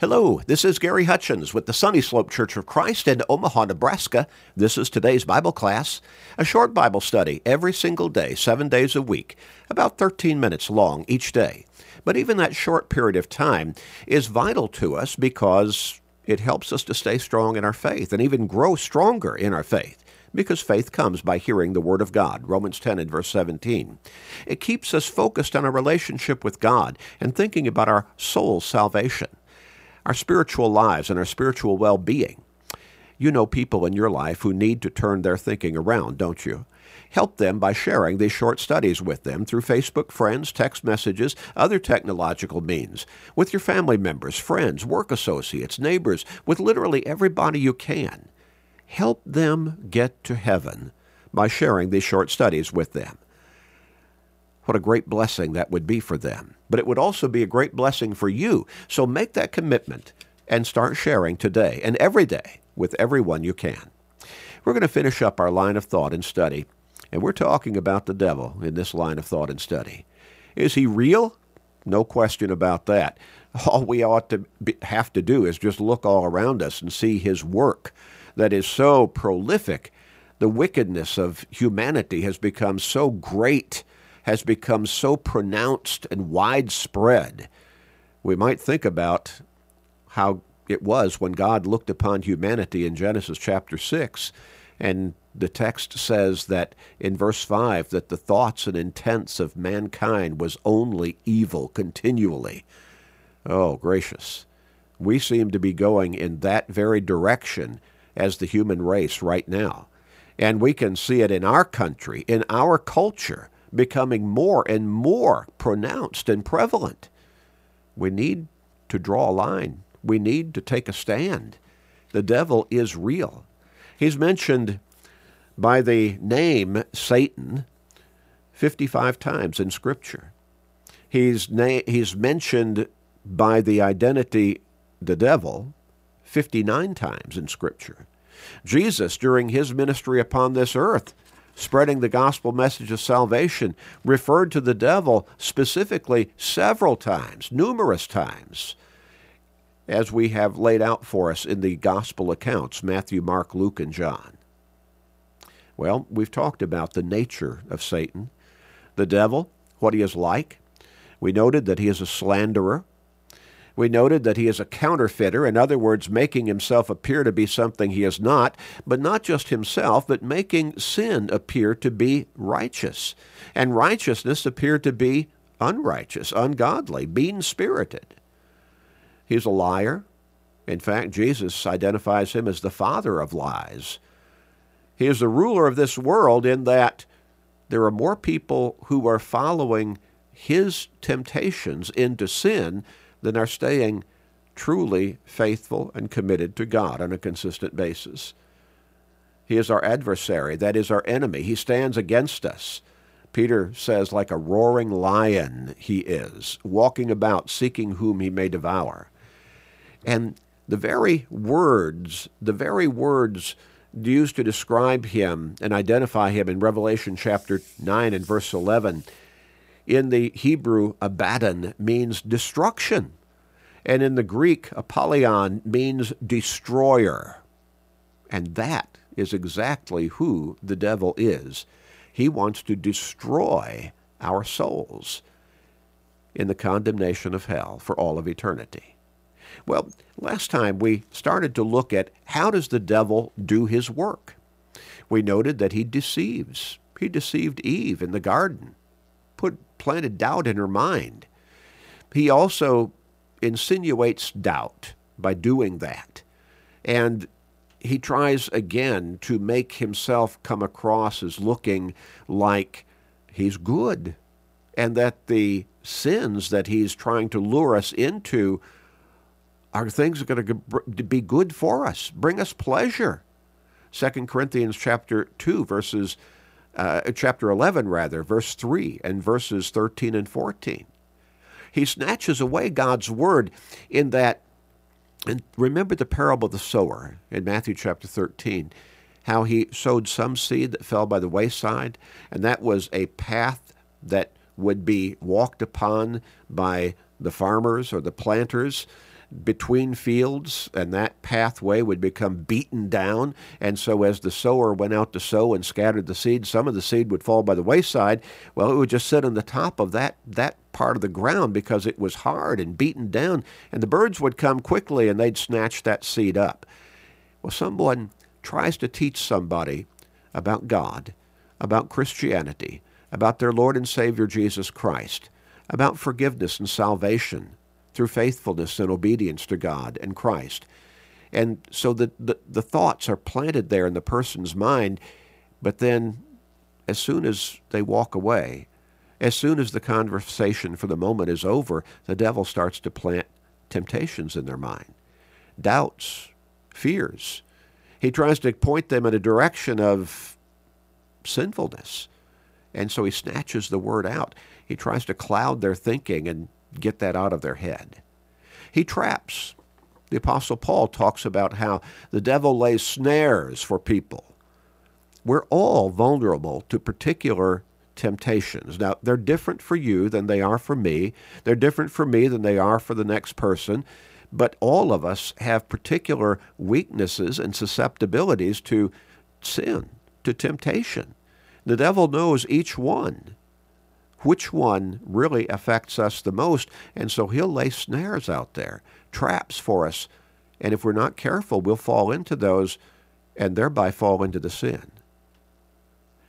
Hello, this is Gary Hutchins with the Sunny Slope Church of Christ in Omaha, Nebraska. This is today's Bible class, a short Bible study every single day, seven days a week, about 13 minutes long each day. But even that short period of time is vital to us because it helps us to stay strong in our faith and even grow stronger in our faith because faith comes by hearing the Word of God, Romans 10 and verse 17. It keeps us focused on our relationship with God and thinking about our soul's salvation our spiritual lives and our spiritual well being. You know people in your life who need to turn their thinking around, don't you? Help them by sharing these short studies with them through Facebook friends, text messages, other technological means, with your family members, friends, work associates, neighbors, with literally everybody you can. Help them get to heaven by sharing these short studies with them. What a great blessing that would be for them. But it would also be a great blessing for you. So make that commitment and start sharing today and every day with everyone you can. We're going to finish up our line of thought and study, and we're talking about the devil in this line of thought and study. Is he real? No question about that. All we ought to be, have to do is just look all around us and see his work that is so prolific. The wickedness of humanity has become so great has become so pronounced and widespread, we might think about how it was when God looked upon humanity in Genesis chapter 6. And the text says that in verse 5 that the thoughts and intents of mankind was only evil continually. Oh, gracious. We seem to be going in that very direction as the human race right now. And we can see it in our country, in our culture becoming more and more pronounced and prevalent. We need to draw a line. We need to take a stand. The devil is real. He's mentioned by the name Satan 55 times in Scripture. He's, na- he's mentioned by the identity the devil 59 times in Scripture. Jesus, during his ministry upon this earth, spreading the gospel message of salvation, referred to the devil specifically several times, numerous times, as we have laid out for us in the gospel accounts Matthew, Mark, Luke, and John. Well, we've talked about the nature of Satan, the devil, what he is like. We noted that he is a slanderer, we noted that he is a counterfeiter, in other words, making himself appear to be something he is not, but not just himself, but making sin appear to be righteous, and righteousness appear to be unrighteous, ungodly, mean spirited. He's a liar. In fact, Jesus identifies him as the father of lies. He is the ruler of this world in that there are more people who are following his temptations into sin than are staying truly faithful and committed to God on a consistent basis. He is our adversary, that is our enemy. He stands against us. Peter says, like a roaring lion he is, walking about seeking whom he may devour. And the very words, the very words used to describe him and identify him in Revelation chapter 9 and verse 11 in the Hebrew, Abaddon means destruction. And in the Greek, Apollyon means destroyer. And that is exactly who the devil is. He wants to destroy our souls in the condemnation of hell for all of eternity. Well, last time we started to look at how does the devil do his work? We noted that he deceives. He deceived Eve in the garden put planted doubt in her mind. He also insinuates doubt by doing that. And he tries again to make himself come across as looking like he's good and that the sins that he's trying to lure us into are things that are going to be good for us, bring us pleasure. 2 Corinthians chapter 2 verses uh, chapter 11, rather, verse 3 and verses 13 and 14. He snatches away God's word in that, and remember the parable of the sower in Matthew chapter 13, how he sowed some seed that fell by the wayside, and that was a path that would be walked upon by the farmers or the planters between fields, and that pathway would become beaten down. And so, as the sower went out to sow and scattered the seed, some of the seed would fall by the wayside. Well, it would just sit on the top of that, that part of the ground because it was hard and beaten down, and the birds would come quickly and they'd snatch that seed up. Well, someone tries to teach somebody about God, about Christianity, about their Lord and Savior Jesus Christ, about forgiveness and salvation through faithfulness and obedience to God and Christ. And so the, the, the thoughts are planted there in the person's mind, but then as soon as they walk away, as soon as the conversation for the moment is over, the devil starts to plant temptations in their mind, doubts, fears, he tries to point them in a direction of sinfulness. And so he snatches the word out. He tries to cloud their thinking and get that out of their head. He traps. The Apostle Paul talks about how the devil lays snares for people. We're all vulnerable to particular temptations. Now, they're different for you than they are for me. They're different for me than they are for the next person. But all of us have particular weaknesses and susceptibilities to sin, to temptation. The devil knows each one, which one really affects us the most, and so he'll lay snares out there, traps for us. And if we're not careful, we'll fall into those and thereby fall into the sin.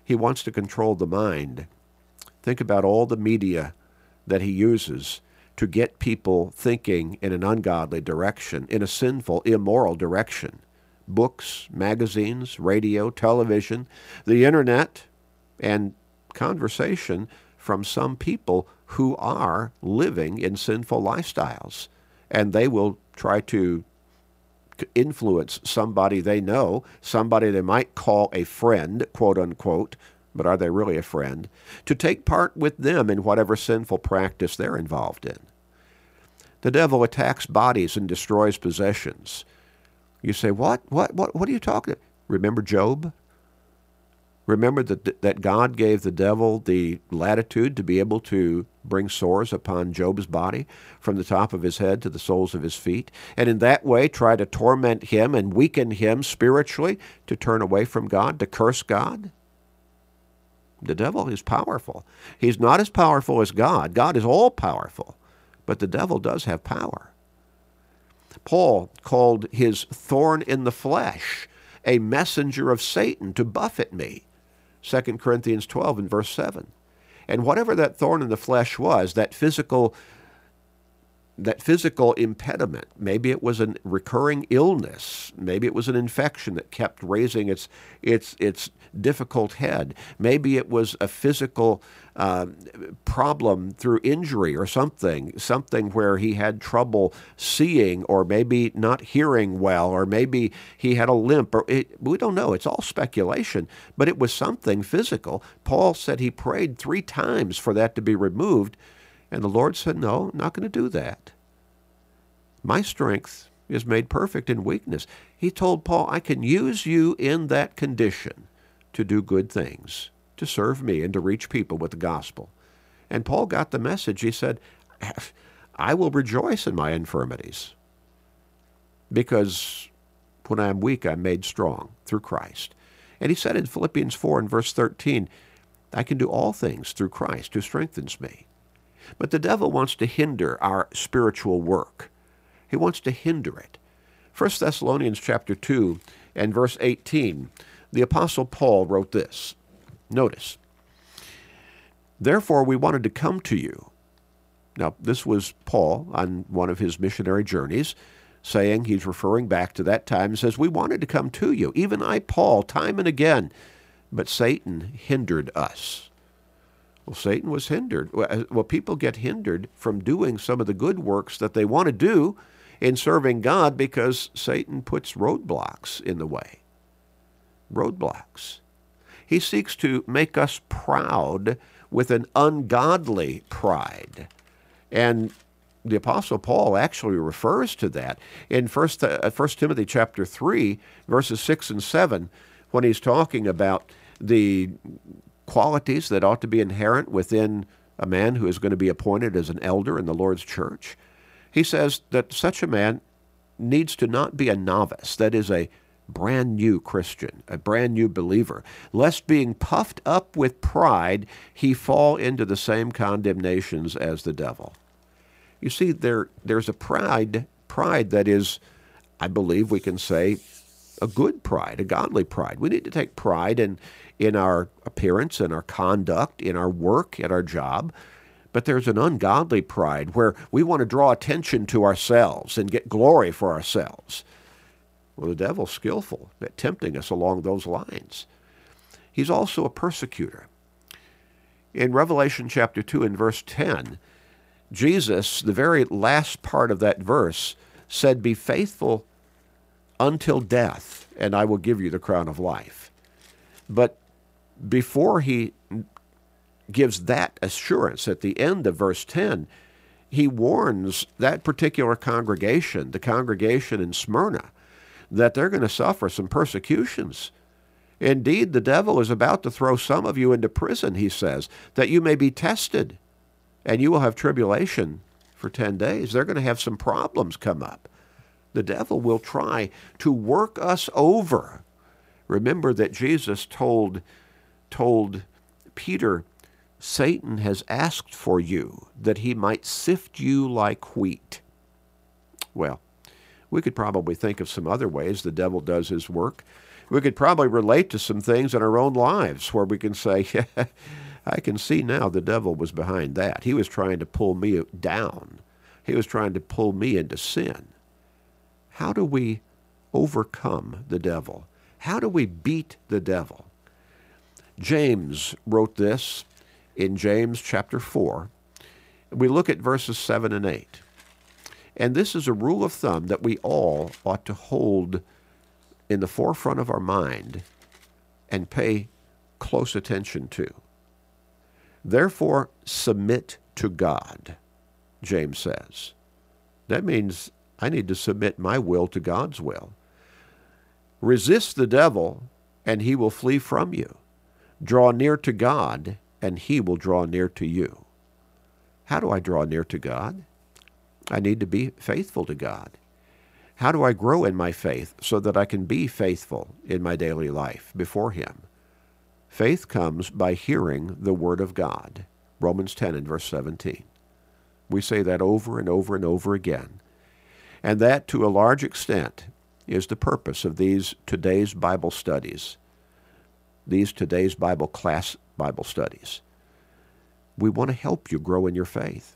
He wants to control the mind. Think about all the media that he uses to get people thinking in an ungodly direction, in a sinful, immoral direction. Books, magazines, radio, television, the internet, and conversation from some people who are living in sinful lifestyles. And they will try to influence somebody they know, somebody they might call a friend, quote unquote, but are they really a friend, to take part with them in whatever sinful practice they're involved in. The devil attacks bodies and destroys possessions. You say, what? What? What? What are you talking about? Remember Job? Remember that, that God gave the devil the latitude to be able to bring sores upon Job's body from the top of his head to the soles of his feet, and in that way try to torment him and weaken him spiritually to turn away from God, to curse God? The devil is powerful. He's not as powerful as God. God is all powerful. But the devil does have power. Paul called his thorn in the flesh a messenger of Satan to buffet me. 2 Corinthians 12 and verse 7. And whatever that thorn in the flesh was, that physical that physical impediment. Maybe it was a recurring illness. Maybe it was an infection that kept raising its its its difficult head. Maybe it was a physical uh, problem through injury or something, something where he had trouble seeing or maybe not hearing well, or maybe he had a limp. Or it, we don't know. It's all speculation, but it was something physical. Paul said he prayed three times for that to be removed, and the Lord said, "No, not going to do that. My strength." Is made perfect in weakness. He told Paul, I can use you in that condition to do good things, to serve me, and to reach people with the gospel. And Paul got the message. He said, I will rejoice in my infirmities because when I am weak, I'm made strong through Christ. And he said in Philippians 4 and verse 13, I can do all things through Christ who strengthens me. But the devil wants to hinder our spiritual work. He wants to hinder it. 1 Thessalonians chapter 2 and verse 18 the Apostle Paul wrote this. Notice, Therefore we wanted to come to you. Now, this was Paul on one of his missionary journeys, saying, he's referring back to that time, says, We wanted to come to you, even I, Paul, time and again, but Satan hindered us. Well, Satan was hindered. Well, people get hindered from doing some of the good works that they want to do in serving God because Satan puts roadblocks in the way roadblocks. He seeks to make us proud with an ungodly pride. And the apostle Paul actually refers to that in 1, uh, Timothy chapter 3 verses 6 and 7 when he's talking about the qualities that ought to be inherent within a man who is going to be appointed as an elder in the Lord's church. He says that such a man needs to not be a novice, that is, a brand new Christian, a brand new believer, lest being puffed up with pride, he fall into the same condemnations as the devil. You see, there there's a pride, pride that is, I believe we can say, a good pride, a godly pride. We need to take pride in in our appearance, in our conduct, in our work, at our job. But there's an ungodly pride where we want to draw attention to ourselves and get glory for ourselves. Well, the devil's skillful at tempting us along those lines. He's also a persecutor. In Revelation chapter 2 and verse 10, Jesus, the very last part of that verse, said, Be faithful until death, and I will give you the crown of life. But before he gives that assurance at the end of verse 10, he warns that particular congregation, the congregation in Smyrna, that they're going to suffer some persecutions. Indeed, the devil is about to throw some of you into prison, he says, that you may be tested and you will have tribulation for 10 days. They're going to have some problems come up. The devil will try to work us over. Remember that Jesus told, told Peter, Satan has asked for you that he might sift you like wheat. Well, we could probably think of some other ways the devil does his work. We could probably relate to some things in our own lives where we can say, I can see now the devil was behind that. He was trying to pull me down. He was trying to pull me into sin. How do we overcome the devil? How do we beat the devil? James wrote this in James chapter 4. We look at verses 7 and 8. And this is a rule of thumb that we all ought to hold in the forefront of our mind and pay close attention to. Therefore, submit to God, James says. That means I need to submit my will to God's will. Resist the devil, and he will flee from you. Draw near to God, and he will draw near to you. How do I draw near to God? I need to be faithful to God. How do I grow in my faith so that I can be faithful in my daily life before Him? Faith comes by hearing the Word of God. Romans 10 and verse 17. We say that over and over and over again. And that, to a large extent, is the purpose of these today's Bible studies, these today's Bible class Bible studies. We want to help you grow in your faith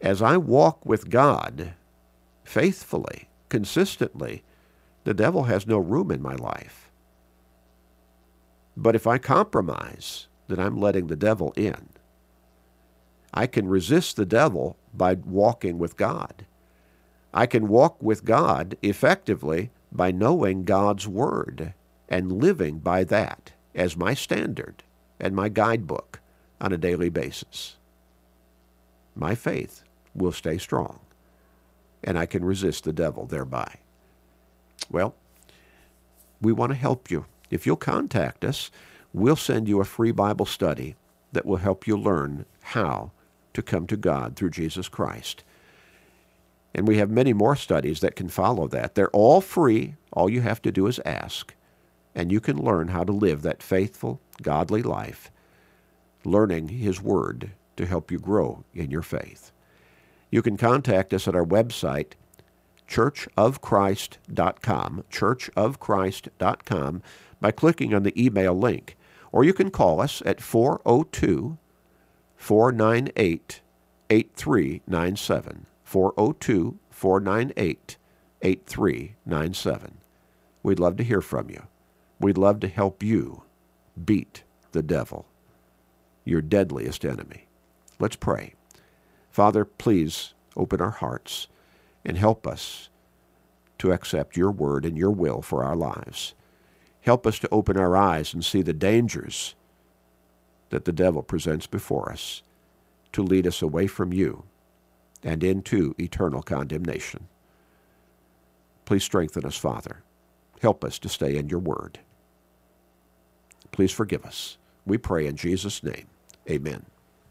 as I walk with God faithfully, consistently, the devil has no room in my life. But if I compromise, then I'm letting the devil in. I can resist the devil by walking with God. I can walk with God effectively by knowing God's Word and living by that as my standard and my guidebook on a daily basis. My faith will stay strong, and I can resist the devil thereby. Well, we want to help you. If you'll contact us, we'll send you a free Bible study that will help you learn how to come to God through Jesus Christ. And we have many more studies that can follow that. They're all free. All you have to do is ask. And you can learn how to live that faithful, godly life, learning His Word to help you grow in your faith. You can contact us at our website, churchofchrist.com, churchofchrist.com, by clicking on the email link. Or you can call us at 402 498 8397. 402 498 8397. We'd love to hear from you. We'd love to help you beat the devil, your deadliest enemy. Let's pray. Father, please open our hearts and help us to accept your word and your will for our lives. Help us to open our eyes and see the dangers that the devil presents before us to lead us away from you and into eternal condemnation. Please strengthen us, Father. Help us to stay in your word. Please forgive us. We pray in Jesus' name. Amen.